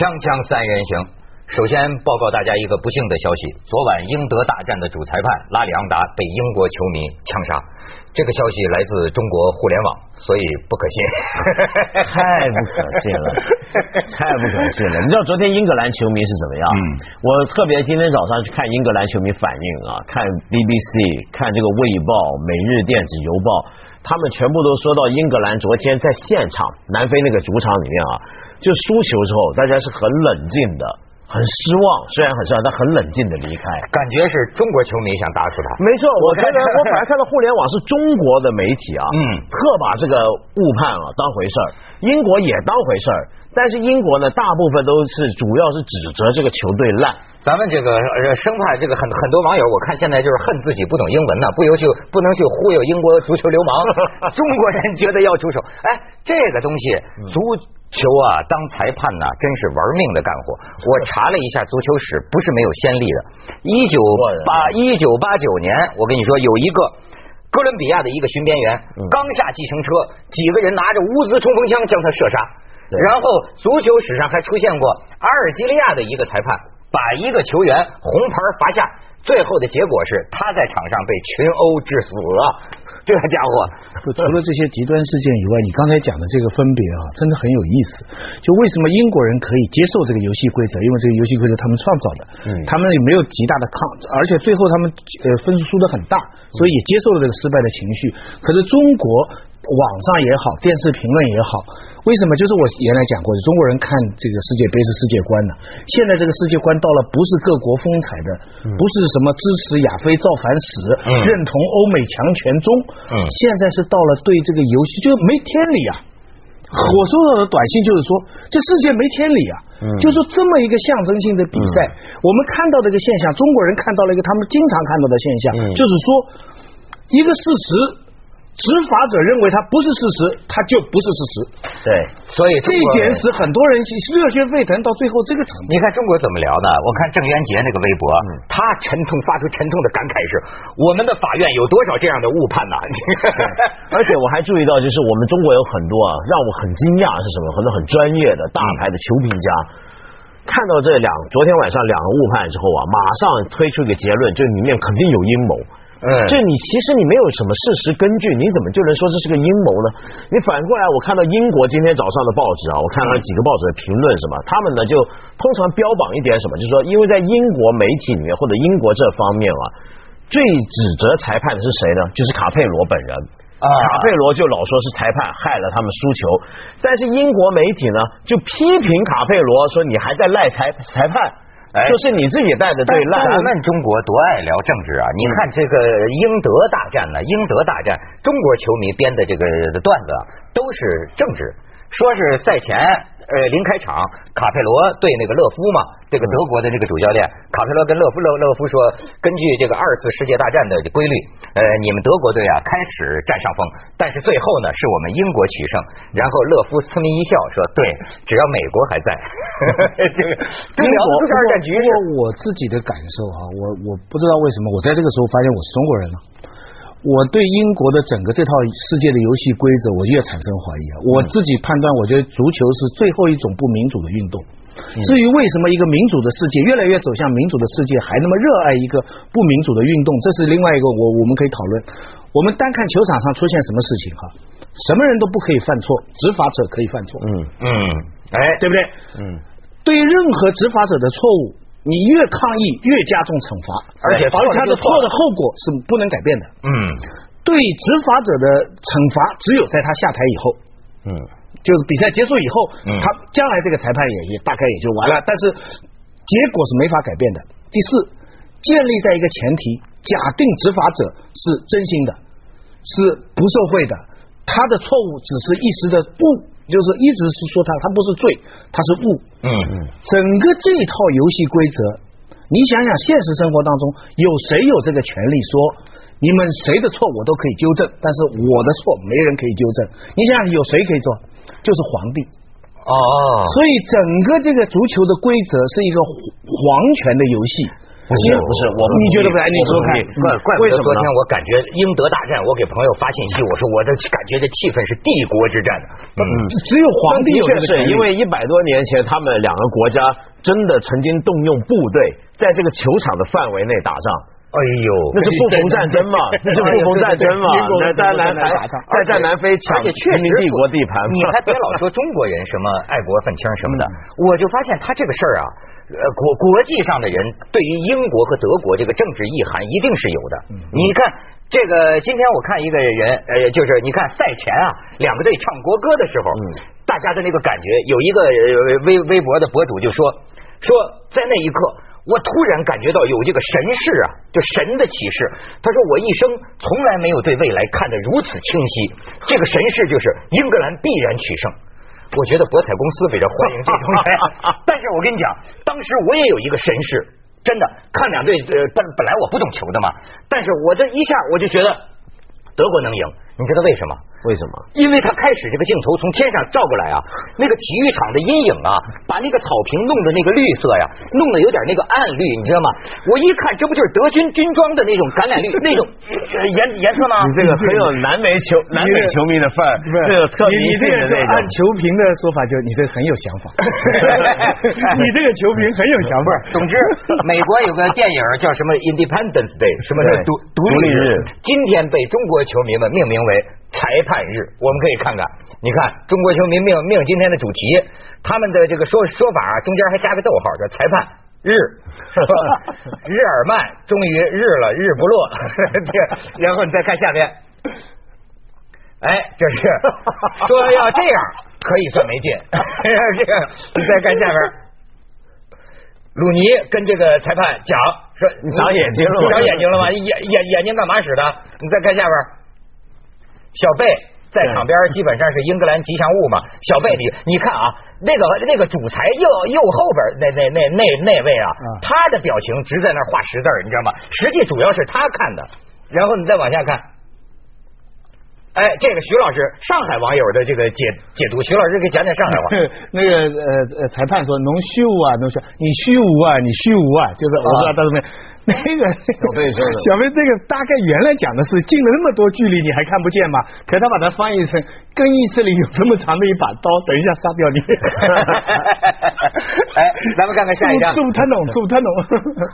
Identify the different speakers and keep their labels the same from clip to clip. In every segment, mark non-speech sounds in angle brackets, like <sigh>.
Speaker 1: 锵锵三人行，首先报告大家一个不幸的消息：昨晚英德大战的主裁判拉里昂达被英国球迷枪杀。这个消息来自中国互联网，所以不可信。<laughs>
Speaker 2: 太不可信了，太不可信了！你知道昨天英格兰球迷是怎么样？嗯，我特别今天早上去看英格兰球迷反应啊，看 BBC，看这个《卫报》《每日电子邮报》，他们全部都说到英格兰昨天在现场南非那个主场里面啊，就输球之后，大家是很冷静的。很失望，虽然很失望，但很冷静的离开。
Speaker 1: 感觉是中国球迷想打死他。
Speaker 2: 没错，我觉得我反而看到互联网是中国的媒体啊，嗯，特把这个误判啊当回事儿，英国也当回事儿，但是英国呢，大部分都是主要是指责这个球队烂。
Speaker 1: 咱们这个生怕这个很很多网友，我看现在就是恨自己不懂英文呢，不优秀，不能去忽悠英国足球流氓。<laughs> 中国人觉得要出手，哎，这个东西足。球啊，当裁判呢，真是玩命的干活。我查了一下足球史，不是没有先例的。一九八一九八九年，我跟你说，有一个哥伦比亚的一个巡边员刚下计程车，几个人拿着乌兹冲锋枪将他射杀。然后足球史上还出现过阿尔及利亚的一个裁判把一个球员红牌罚下，最后的结果是他在场上被群殴致死。<laughs> 这个家伙，
Speaker 3: 除了这些极端事件以外，你刚才讲的这个分别啊，真的很有意思。就为什么英国人可以接受这个游戏规则？因为这个游戏规则他们创造的，嗯，他们也没有极大的抗，而且最后他们呃分数输的很大，所以也接受了这个失败的情绪。可是中国。网上也好，电视评论也好，为什么？就是我原来讲过的，中国人看这个世界杯是世界观呢。现在这个世界观到了，不是各国风采的，不是什么支持亚非造反史，认同欧美强权中，现在是到了对这个游戏就没天理啊！我收到的短信就是说，这世界没天理啊！就说这么一个象征性的比赛，我们看到这个现象，中国人看到了一个他们经常看到的现象，就是说一个事实。执法者认为它不是事实，它就不是事实。
Speaker 1: 对，所以
Speaker 3: 这一点使很多人热血沸腾，到最后这个程度。
Speaker 1: 你看中国怎么聊呢？我看郑渊洁那个微博，他沉痛发出沉痛的感慨是：我们的法院有多少这样的误判呢？<laughs>
Speaker 2: 而且我还注意到，就是我们中国有很多啊，让我很惊讶是什么？很多很专业的大牌的球评家，看到这两昨天晚上两个误判之后啊，马上推出一个结论，就是里面肯定有阴谋。嗯，这你其实你没有什么事实根据，你怎么就能说这是个阴谋呢？你反过来，我看到英国今天早上的报纸啊，我看了几个报纸的评论，什么，他们呢就通常标榜一点什么，就是说，因为在英国媒体里面或者英国这方面啊，最指责裁判的是谁呢？就是卡佩罗本人啊，卡佩罗就老说是裁判害了他们输球，但是英国媒体呢就批评卡佩罗说你还在赖裁裁判。就是你自己带的队烂。
Speaker 1: 咱们中国多爱聊政治啊！你看这个英德大战呢，英德大战，中国球迷编的这个段子都是政治，说是赛前。呃，临开场，卡佩罗对那个勒夫嘛，这个德国的这个主教练，卡佩罗跟勒夫勒勒夫说，根据这个二次世界大战的规律，呃，你们德国队啊开始占上风，但是最后呢是我们英国取胜。然后勒夫呲咪一笑说，对，只要美国还在，<laughs> 这个英国二战局势。
Speaker 3: 我自己的感受啊，我我不知道为什么，我在这个时候发现我是中国人了。我对英国的整个这套世界的游戏规则，我越产生怀疑啊！我自己判断，我觉得足球是最后一种不民主的运动。至于为什么一个民主的世界越来越走向民主的世界，还那么热爱一个不民主的运动，这是另外一个我我们可以讨论。我们单看球场上出现什么事情哈，什么人都不可以犯错，执法者可以犯错。嗯
Speaker 1: 嗯，哎，
Speaker 3: 对不对？嗯，对于任何执法者的错误。你越抗议，越加重惩罚，
Speaker 1: 而且
Speaker 3: 他的错的后果是不能改变的。嗯，对执法者的惩罚只有在他下台以后。嗯，就是比赛结束以后，他将来这个裁判也也大概也就完了。但是结果是没法改变的。第四，建立在一个前提，假定执法者是真心的，是不受贿的，他的错误只是一时的误。就是一直是说他，他不是罪，他是误。嗯嗯。整个这套游戏规则，你想想，现实生活当中有谁有这个权利说，你们谁的错我都可以纠正，但是我的错没人可以纠正？你想想，有谁可以做？就是皇帝。哦。所以整个这个足球的规则是一个皇权的游戏。
Speaker 2: 不是不是，我
Speaker 3: 你觉得不来？你说看，
Speaker 1: 怪怪不
Speaker 2: 为什么呢
Speaker 1: 得昨天我感觉英德大战，我给朋友发信息，我说我这感觉这气氛是帝国之战。
Speaker 3: 嗯，只有皇帝有这
Speaker 2: 是因为一百多年前，他们两个国家真的曾经动用部队在这个球场的范围内打仗。
Speaker 1: 哎呦，
Speaker 2: 那是不逢战争嘛，<laughs> 那是不逢战争嘛在南
Speaker 3: 在打仗
Speaker 2: 在在南非抢
Speaker 1: 而且确实
Speaker 2: 殖民帝国地盘嘛，
Speaker 1: 你还别老说中国人什么爱国愤青什么的，我就发现他这个事儿啊，呃，国国际上的人对于英国和德国这个政治意涵一定是有的。你看。这个今天我看一个人，呃，就是你看赛前啊，两个队唱国歌的时候，大家的那个感觉，有一个呃微微博的博主就说说在那一刻，我突然感觉到有这个神视啊，就神的启示。他说我一生从来没有对未来看得如此清晰，这个神视就是英格兰必然取胜。我觉得博彩公司比较欢迎这种人，<laughs> 但是我跟你讲，当时我也有一个神视，真的看两队，呃，本本来我不懂球的嘛，但是我这一下我就觉得德国能赢，你知道为什么？
Speaker 2: 为什么？
Speaker 1: 因为他开始这个镜头从天上照过来啊，那个体育场的阴影啊，把那个草坪弄的那个绿色呀，弄得有点那个暗绿，你知道吗？我一看，这不就是德军军装的那种橄榄绿那种 <laughs> 呃颜颜色吗？
Speaker 2: 你这个很有南美球南美球迷的范儿，
Speaker 3: 不是
Speaker 2: 这个特
Speaker 3: 你你
Speaker 2: 迷信的
Speaker 3: 这个按。球评的说法，就你这很有想法，<laughs> 你这个球评很有想法。
Speaker 1: 总之，<laughs> 美国有个电影叫什么 Independence Day，什么
Speaker 2: 对
Speaker 1: 独独立
Speaker 2: 日，
Speaker 1: 今天被中国球迷们命名为裁判日。我们可以看看，你看中国球迷命命今天的主题，他们的这个说说法啊，中间还加个逗号，叫裁判。日，<laughs> 日耳曼终于日了，日不落。然后你再看下面，哎，就是说要这样可以算没劲。<laughs> 这个你再看下边，鲁尼跟这个裁判讲说：“
Speaker 2: 你长眼睛了吗
Speaker 1: 你长眼睛了吗？眼眼眼睛干嘛使的？你再看下边，小贝。”在场边基本上是英格兰吉祥物嘛，小贝你你看啊，那个那个主裁右右后边那那那那那位啊，他的表情直在那儿画十字儿，你知道吗？实际主要是他看的，然后你再往下看，哎，这个徐老师，上海网友的这个解解读，徐老师给讲讲上海话。<laughs>
Speaker 3: 那个呃呃，裁判说侬虚无啊，侬说你虚无啊，你虚无啊，就是我不知道他什么。那个
Speaker 2: 小贝说的 <laughs>
Speaker 3: 小贝这个大概原来讲的是近了那么多距离你还看不见吗？可他把它翻译成更衣室里有这么长的一把刀，等一下杀掉你。<laughs>
Speaker 1: 哎，咱们看看下一张。
Speaker 3: 猪他弄，猪他龙。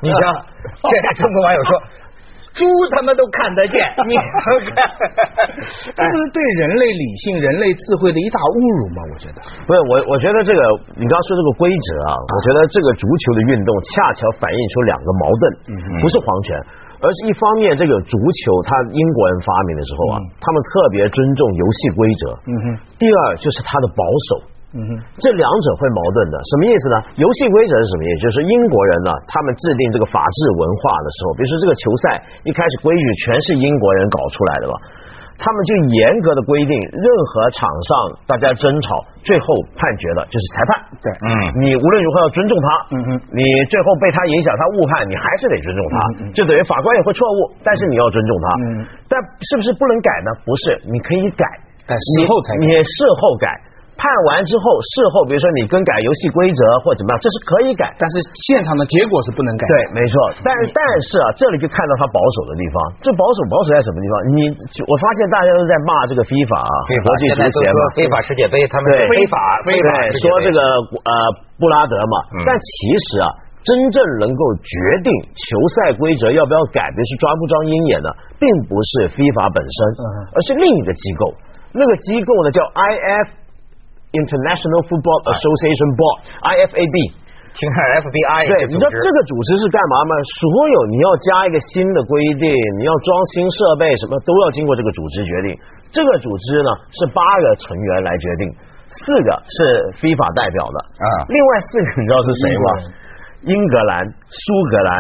Speaker 1: 你笑，<laughs> 这中国网友说。猪他妈都看得见，<laughs> 你
Speaker 3: 这不是对人类理性、人类智慧的一大侮辱吗？我觉得。
Speaker 2: 不是我，我觉得这个你刚刚说这个规则啊，我觉得这个足球的运动恰巧反映出两个矛盾，不是皇权，而是一方面这个足球它英国人发明的时候啊，他们特别尊重游戏规则，
Speaker 3: 嗯哼，
Speaker 2: 第二就是它的保守。
Speaker 3: 嗯哼，
Speaker 2: 这两者会矛盾的，什么意思呢？游戏规则是什么意思？就是英国人呢，他们制定这个法治文化的时候，比如说这个球赛一开始规矩全是英国人搞出来的吧，他们就严格的规定，任何场上大家争吵，最后判决的就是裁判。
Speaker 3: 对，
Speaker 1: 嗯
Speaker 2: 你无论如何要尊重他，
Speaker 3: 嗯哼
Speaker 2: 你最后被他影响，他误判，你还是得尊重他，就等于法官也会错误，但是你要尊重他。
Speaker 3: 嗯
Speaker 2: 但是不是不能改呢？不是，你可以改，
Speaker 3: 但事后才改
Speaker 2: 你你事后改。判完之后，事后比如说你更改游戏规则或怎么样，这是可以改。
Speaker 3: 但是现场的结果是不能改。
Speaker 2: 对，没错。但但是啊，这里就看到他保守的地方。这保守保守在什么地方？你我发现大家都在骂这个 FIFA 啊，国际足协嘛，
Speaker 1: 非法世界杯，他们非法非法
Speaker 2: 说这个呃布拉德嘛，
Speaker 1: 嗯
Speaker 2: 但其实啊，真正能够决定球赛规则要不要改，比如是抓不抓鹰眼的，并不是 FIFA 本身，
Speaker 3: 嗯
Speaker 2: 而是另一个机构。那个机构呢叫 IF International Football Association Board，IFAB。
Speaker 1: 听海 FBI
Speaker 2: 对，你知道这个组织是干嘛吗？所有你要加一个新的规定，你要装新设备，什么都要经过这个组织决定。这个组织呢是八个成员来决定，四个是 FIFA 代表的
Speaker 1: 啊
Speaker 2: 另外四个你知道是谁吗？英格兰、苏格兰、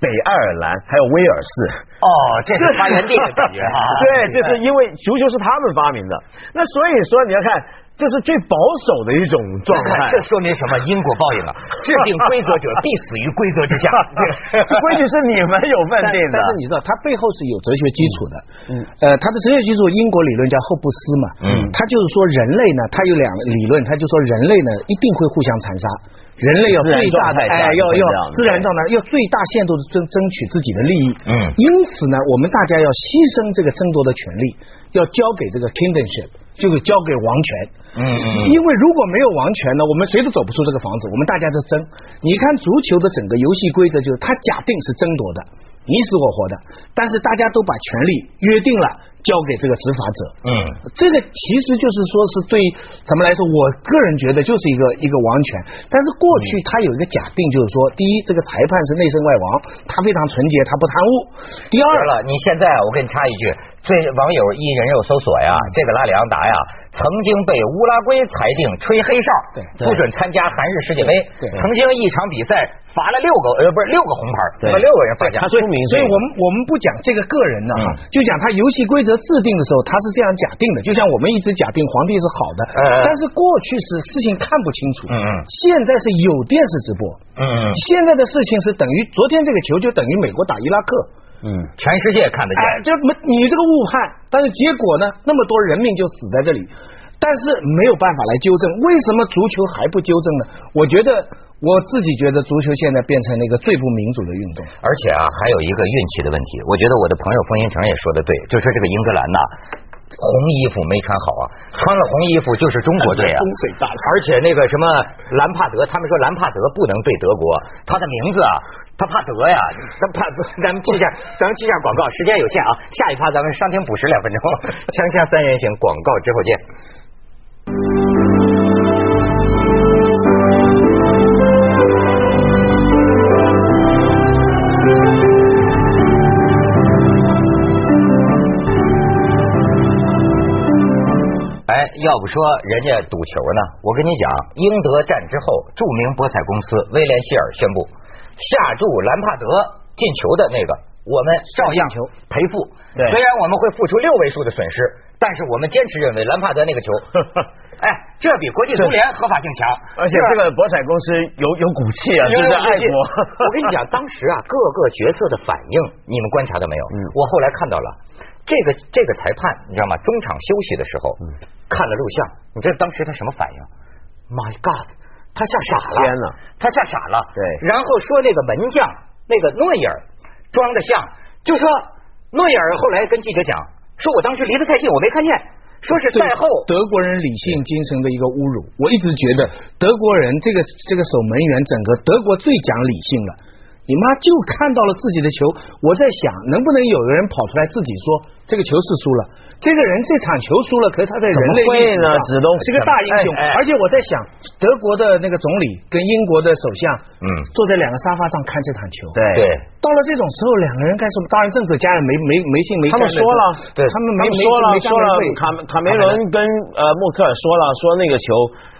Speaker 2: 北爱尔兰还有威尔士。
Speaker 1: 哦，这是发源地的感觉哈。<laughs>
Speaker 2: 对，就是因为足球是他们发明的，那所以说你要看这是最保守的一种状态。<laughs>
Speaker 1: 这说明什么？因果报应啊！制定规则者必死于规则之下。<laughs>
Speaker 2: 这这规矩是你们有问题的。
Speaker 3: 但是你知道，它背后是有哲学基础的。嗯。呃，它的哲学基础，英国理论叫霍布斯嘛。嗯。他就是说，人类呢，他有两个理论，他就说人类呢一定会互相残杀，人类要最大的哎，要要自然状态，要最大限度的争争取自己的利益。嗯。因此呢，我们大家要牺牲这个争夺的权利，要交给这个 kingdomship。就会交给王权，嗯嗯，因为如果没有王权呢，我们谁都走不出这个房子，我们大家都争。你看足球的整个游戏规则，就是它假定是争夺的，你死我活的，但是大家都把权利约定了。交给这个执法者，嗯，这个其实就是说是对咱们来说，我个人觉得就是一个一个王权。但是过去他有一个假定，就是说，第一，这个裁判是内圣外王，他非常纯洁，他不贪污。第二
Speaker 1: 了，你现在我给你插一句，最网友一人肉搜索呀，这个拉里昂达呀，曾经被乌拉圭裁定吹黑哨，不准参加韩日世界杯，对曾经一场比赛罚了六个呃不是六个红牌，把六个人罚下。
Speaker 3: 所以所以我们我们不讲这个个人的哈，就讲他游戏规则。制定的时候，他是这样假定的，就像我们一直假定皇帝是好的，但是过去是事情看不清楚，现在是有电视直播，现在的事情是等于昨天这个球就等于美国打伊拉克，
Speaker 1: 嗯，全世界看得见，
Speaker 3: 这没你这个误判，但是结果呢，那么多人命就死在这里。但是没有办法来纠正，为什么足球还不纠正呢？我觉得我自己觉得足球现在变成了一个最不民主的运动，
Speaker 1: 而且啊，还有一个运气的问题。我觉得我的朋友冯银成也说的对，就说这个英格兰呐，红衣服没穿好啊，穿了红衣服就是中国队啊，
Speaker 3: 风水大
Speaker 1: 而且那个什么兰帕德，他们说兰帕德不能对德国，他的名字啊，他怕德呀，他怕。<laughs> 咱们记下，<laughs> 咱们记下广告，时间有限啊，下一趴咱们商听补时两分钟，<laughs> 锵锵三人行，广告之后见。要不说人家赌球呢？我跟你讲，英德战之后，著名博彩公司威廉希尔宣布下注兰帕德进球的那个，我们照样
Speaker 3: 球
Speaker 1: 赔付。虽然我们会付出六位数的损失，但是我们坚持认为兰帕德那个球。<laughs> 哎，这比国际足联合法性强，<laughs>
Speaker 2: 而且这个博彩公司有有骨气啊，是不是爱国。
Speaker 1: 我跟你讲，当时啊，各个角色的反应，你们观察到没有？嗯，我后来看到了，这个这个裁判，你知道吗？中场休息的时候，嗯看了录像，你知道当时他什么反应？My God，他吓傻了！
Speaker 2: 天哪，
Speaker 1: 他吓傻了。
Speaker 2: 对，
Speaker 1: 然后说那个门将那个诺伊尔装的像，就说诺伊尔后来跟记者讲，说我当时离得太近，我没看见。说是赛后
Speaker 3: 德国人理性精神的一个侮辱，我一直觉得德国人这个这个守门员，整个德国最讲理性了。你妈就看到了自己的球，我在想，能不能有个人跑出来自己说这个球是输了？这个人这场球输了，可是他在人类历史上是个大英雄。而且我在想，德国的那个总理跟英国的首相，嗯，坐在两个沙发上看这场球。
Speaker 1: 对，
Speaker 3: 到了这种时候，两个人干什么？当然，政治家也没没没信没。
Speaker 2: 他们说了，
Speaker 1: 对，
Speaker 3: 他们没
Speaker 2: 说了说了，卡卡梅伦跟呃默克尔说了，说那个球。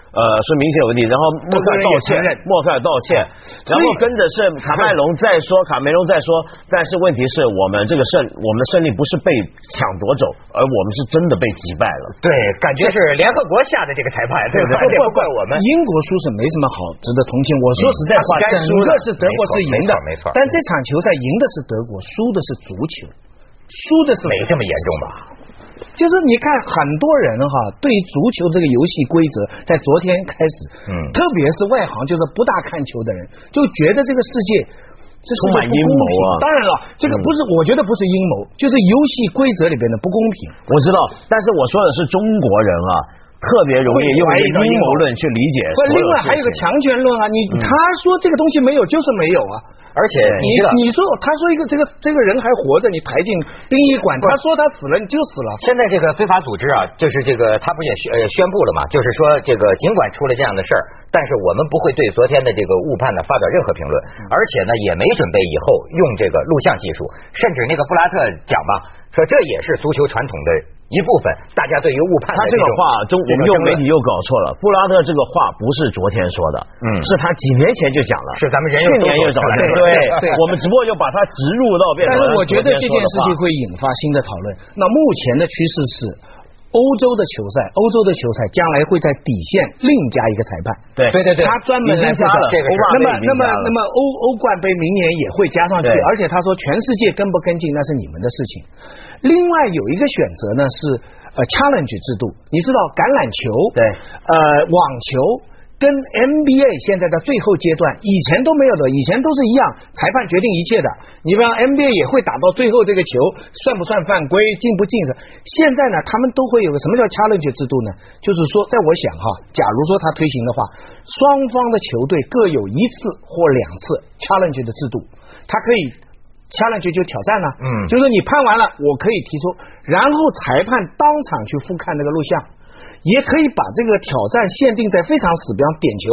Speaker 2: 呃，是明显有问题，然后默克尔道歉，默克尔道歉，然后跟着是卡麦隆再说，卡梅隆再说，但是问题是我们这个胜，我们的胜利不是被抢夺走，而我们是真的被击败了。
Speaker 1: 对，感觉是联合国下的这个裁判，对不对？不怪我们。
Speaker 3: 英国输是没什么好值得同情。我说实在话，整个是德国是赢的，
Speaker 1: 没错。
Speaker 3: 但这场球赛赢的是德国，输的是足球，输的是
Speaker 1: 没这么严重吧？
Speaker 3: 就是你看很多人哈，对足球这个游戏规则，在昨天开始，嗯，特别是外行，就是不大看球的人，就觉得这个世界这
Speaker 2: 充满阴谋啊。
Speaker 3: 当然了，这个不是，我觉得不是阴谋，就是游戏规则里边的不公平。
Speaker 2: 我知道，但是我说的是中国人啊。特别容易用阴谋论去理解。
Speaker 3: 不，另外还有个强权论啊！你他说这个东西没有，就是没有啊！
Speaker 1: 而且你
Speaker 3: 你说他说一个这个这个人还活着，你抬进殡仪馆，他说他死了，你就死了。
Speaker 1: 现在这个非法组织啊，就是这个他不也宣呃宣布了嘛？就是说这个尽管出了这样的事儿，但是我们不会对昨天的这个误判呢发表任何评论，而且呢也没准备以后用这个录像技术，甚至那个布拉特讲吧，说这也是足球传统的。一部分大家对于误判，
Speaker 2: 他这个话中我们用媒体又搞错了。布拉特这个话不是昨天说的，嗯，是他几年前就讲了，
Speaker 1: 是咱们人
Speaker 2: 去年又找来，对，对我们只不过就把它植入到变成。
Speaker 3: 但是我觉得这件事情会引发新的讨论。那目前的趋势是，欧洲的球赛，欧洲的球赛将来会在底线另加一个裁判。
Speaker 2: 对
Speaker 1: 对对对
Speaker 3: 他专门来加了
Speaker 1: 这个是
Speaker 3: 那么那么那么欧欧冠杯明年也会加上去，而且他说全世界跟不跟进那是你们的事情。另外有一个选择呢是呃 challenge 制度，你知道橄榄球
Speaker 2: 对
Speaker 3: 呃网球。跟 NBA 现在的最后阶段，以前都没有的，以前都是一样，裁判决定一切的。你比方 NBA 也会打到最后这个球算不算犯规，进不进的。现在呢，他们都会有个什么叫 challenge 制度呢？就是说，在我想哈，假如说他推行的话，双方的球队各有一次或两次 challenge 的制度，他可以 challenge 就挑战了，
Speaker 1: 嗯
Speaker 3: 就是说你判完了，我可以提出，然后裁判当场去复看那个录像。也可以把这个挑战限定在非常死，比方点球、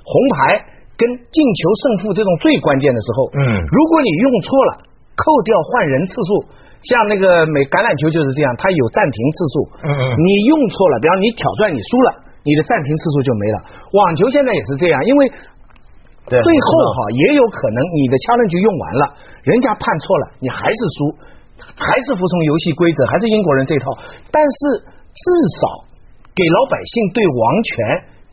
Speaker 3: 红牌跟进球胜负这种最关键的时候。
Speaker 1: 嗯
Speaker 3: 如果你用错了，扣掉换人次数，像那个美橄榄球就是这样，它有暂停次数。
Speaker 1: 嗯嗯
Speaker 3: 你用错了，比方你挑战你输了，你的暂停次数就没了。网球现在也是这样，因为。
Speaker 2: 对
Speaker 3: 最后哈也有可能你的 challenge 用完了，人家判错了，你还是输，还是服从游戏规则，还是英国人这套。但是至少给老百姓对王权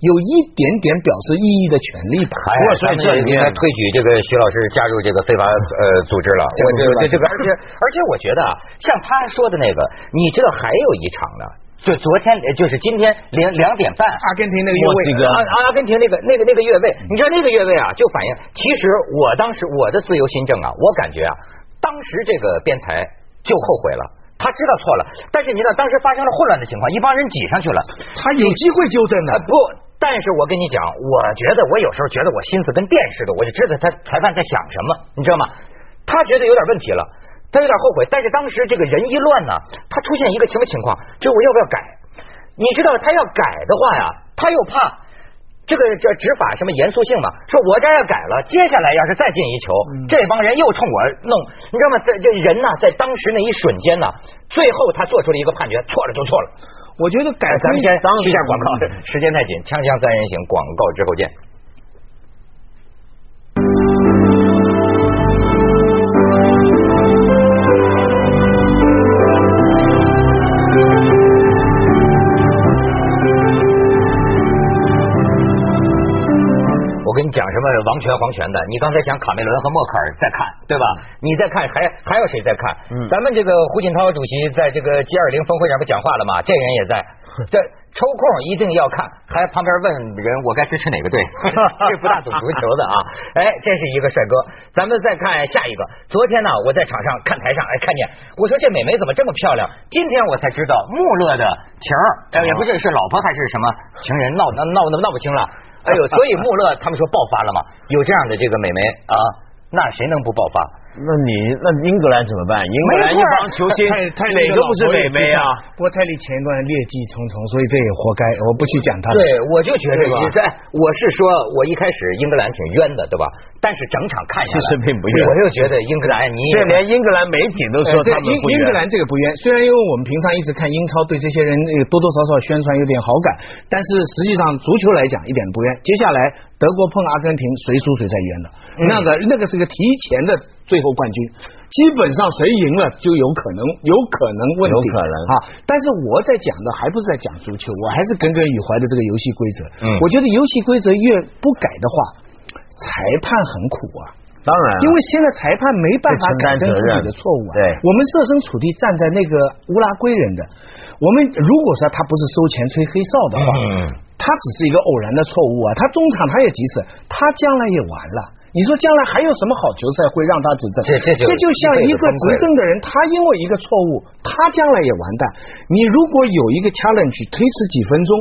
Speaker 3: 有一点点表示异议的权利吧。
Speaker 1: 哎呀，
Speaker 2: 不过所以这
Speaker 1: 应该推举这个徐老师加入这个非法呃组织了。我这个这个，而且而且我觉得啊，像他说的那个，你知道还有一场呢。就昨天，呃就是今天两两点半，
Speaker 3: 阿根廷那个越位
Speaker 1: 阿阿根廷那个那个那个越位，你知道那个越位啊，就反映其实我当时我的自由新政啊，我感觉啊，当时这个边裁就后悔了，他知道错了，但是你知道当时发生了混乱的情况，一帮人挤上去了，
Speaker 3: 他有机会纠正的。
Speaker 1: 呃不，但是我跟你讲，我觉得我有时候觉得我心思跟电似的，我就知道他裁判在想什么，你知道吗？他觉得有点问题了，他有点后悔，但是当时这个人一乱呢，他出现一个什么情况？就是我要不要改？你知道他要改的话呀，他又怕这个这执法什么严肃性嘛？说我这要改了，接下来要是再进一球，这帮人又冲我弄，你知道吗？这这人呐，在当时那一瞬间呢，最后他做出了一个判决，错了就错了。
Speaker 3: 我觉得改
Speaker 1: 哎，咱们先
Speaker 3: 当
Speaker 1: 去一下广告，时间太紧，锵锵三人行，广告之后见。王权皇权的，你刚才讲卡梅伦和默克尔在看，对吧？你在看，还还有谁在看？
Speaker 2: 嗯
Speaker 1: 咱们这个胡锦涛主席在这个 G 二零峰会上不讲话了吗？这人也在，<laughs> 这抽空一定要看，还旁边问人 <laughs> 我该支持哪个队，这不大懂足球的啊！<laughs> 哎，这是一个帅哥。咱们再看下一个，昨天呢，我在场上看台上，哎，看见我说这美眉怎么这么漂亮？今天我才知道穆勒的情儿，哎，也不知道是老婆还是什么情人，闹闹闹闹不清了。哎呦，所以穆勒他们说爆发了嘛，有这样的这个美眉啊，那谁能不爆发？
Speaker 2: 那你那英格兰怎么办？英格兰一帮球星
Speaker 3: 泰泰
Speaker 2: 哪个不是美眉啊？
Speaker 3: 不过泰利前一段劣迹重重，所以这也活该，我不去讲他。
Speaker 1: 对，我就觉得你在，我是说，我一开始英格兰挺冤的，对吧？但是整场看下来，
Speaker 2: 其实并不冤
Speaker 1: 我又觉得英格兰你
Speaker 2: 这连英格兰媒体都说他们不冤
Speaker 3: 英英格兰这个不冤，虽然因为我们平常一直看英超，对这些人呃多多少少宣传有点好感，但是实际上足球来讲一点不冤。接下来德国碰阿根廷，谁输谁在冤的，那个那个是个提前的最后冠军，基本上谁赢了就有可能有可能问题，
Speaker 2: 有可能
Speaker 3: 啊。但是我在讲的还不是在讲足球，我还是耿耿于怀的这个游戏规则。
Speaker 1: 嗯
Speaker 3: 我觉得游戏规则越不改的话，裁判很苦啊。
Speaker 2: 当然啊，
Speaker 3: 因为现在裁判没办法改正自己的错误啊。
Speaker 2: 对
Speaker 3: 我们设身处地站在那个乌拉圭人的，我们如果说他不是收钱吹黑哨的话，
Speaker 1: 嗯
Speaker 3: 他只是一个偶然的错误啊。他中场他也急死，他将来也完了。你说将来还有什么好球赛会让他执政？
Speaker 1: 这这就
Speaker 3: 这就像一个执政的人，他因为一个错误，他将来也完蛋。你如果有一个 challenge 推迟几分钟，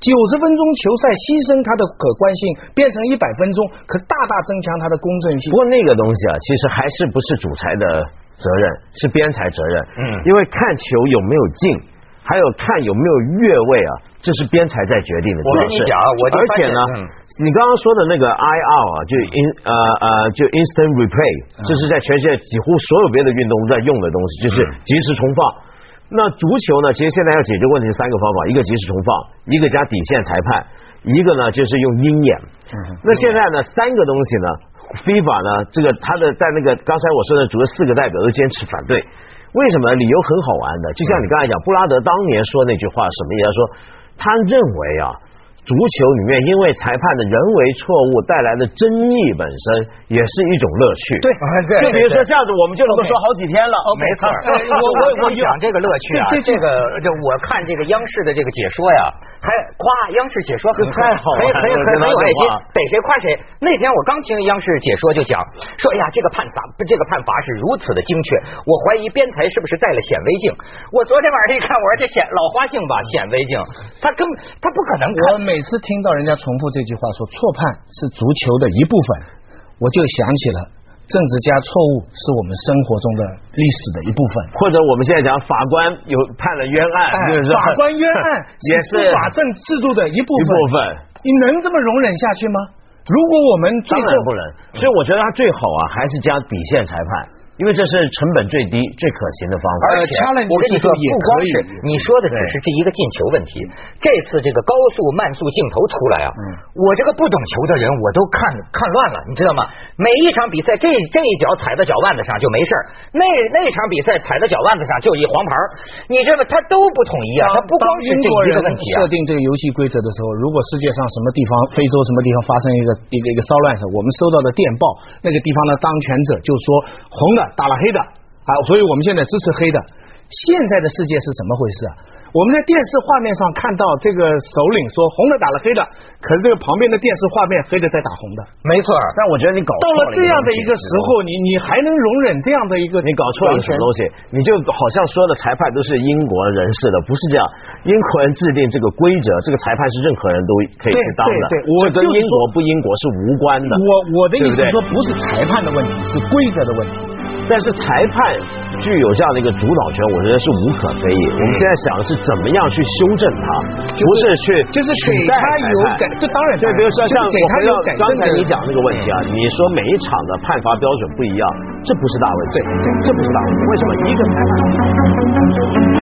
Speaker 3: 九十分钟球赛牺牲他的可观性，变成一百分钟，可大大增强他的公正性
Speaker 2: 不。过那个东西啊，其实还是不是主裁的责任，是边裁责任。
Speaker 1: 嗯
Speaker 2: 因为看球有没有进，还有看有没有越位啊，这是边裁在决定的。
Speaker 1: 我跟你讲啊我
Speaker 2: 而且呢
Speaker 1: 嗯，
Speaker 2: 你刚刚说的那个 IR 啊，就 in 呃呃就 instant replay，这是在全世界几乎所有别的运动都在用的东西，就是及时重放。那足球呢，其实现在要解决问题三个方法，一个及时重放，一个加底线裁判，一个呢就是用鹰眼。那现在呢，三个东西呢，FIFA 呢，这个他的在那个刚才我说的主要四个代表都坚持反对。为什么？理由很好玩的，就像你刚才讲，布拉德当年说那句话什么意思？他说他认为啊。足球里面，因为裁判的人为错误带来的争议本身也是一种乐趣。
Speaker 1: 对，
Speaker 2: 就比如说这样子，我们就能够说好几天了。
Speaker 1: 没错，我我我讲这个乐趣啊，这个就我看这个央视的这个解说呀，还夸央视解说很
Speaker 2: 太好，
Speaker 1: 很很很很有耐心，逮谁夸谁。那天我刚听央视解说就讲说，哎呀，这个判罚这个判罚是如此的精确，我怀疑边裁是不是戴了显微镜。我昨天晚上一看，我说这显老花镜吧，显微镜，他根本他不可能看。
Speaker 3: 每次听到人家重复这句话说错判是足球的一部分，我就想起了政治家错误是我们生活中的历史的一部分，
Speaker 2: 或者我们现在讲法官有判了冤案，
Speaker 3: 法官冤案 <laughs> 也是法政制度的一部分。部分你能这么容忍下去吗？如果我们
Speaker 2: 当然不能，所以我觉得他最好啊，还是加底线裁判。因为这是成本最低、最可行的方法。
Speaker 1: 而且我跟你说，不光是你说的只是这一个进球问题。这次这个高速慢速镜头出来啊，我这个不懂球的人我都看看乱了，你知道吗？每一场比赛，这这一脚踩在脚腕子上就没事那那场比赛踩在脚腕子上就一黄牌你知道吗？他都不统一啊，他不光是这一个问题
Speaker 3: 啊。设定这个游戏规则的时候，如果世界上什么地方、非洲什么地方发生一个一个一个骚乱时，我们收到的电报，那个地方的当权者就说红的。打了黑的啊，所以我们现在支持黑的。现在的世界是怎么回事啊？我们在电视画面上看到这个首领说红的打了黑的，可是这个旁边的电视画面黑的在打红的。
Speaker 1: 没错，
Speaker 2: 但我觉得你搞
Speaker 3: 到了这样的一个时候，你你还能容忍这样的一个？
Speaker 2: 你搞错了什么东西？你就好像说的裁判都是英国人士的，不是这样。英国人制定这个规则，这个裁判是任何人都可以去当的。
Speaker 3: 对，我
Speaker 2: 跟英国不英国是无关的。
Speaker 3: 我我的意思是说，不是裁判的问题，是规则的问题。
Speaker 2: 但是裁判具有这样的一个主导权，我觉得是无可非议。我们现在想的是怎么样去修正它，不是去
Speaker 3: 就是给他有改，这当然
Speaker 2: 对。比如说像我回到刚才你讲那个问题啊，你说每一场的判罚标准不一样，这不是大问题，
Speaker 3: 对，这不是大问题。
Speaker 2: 为什么一个裁判？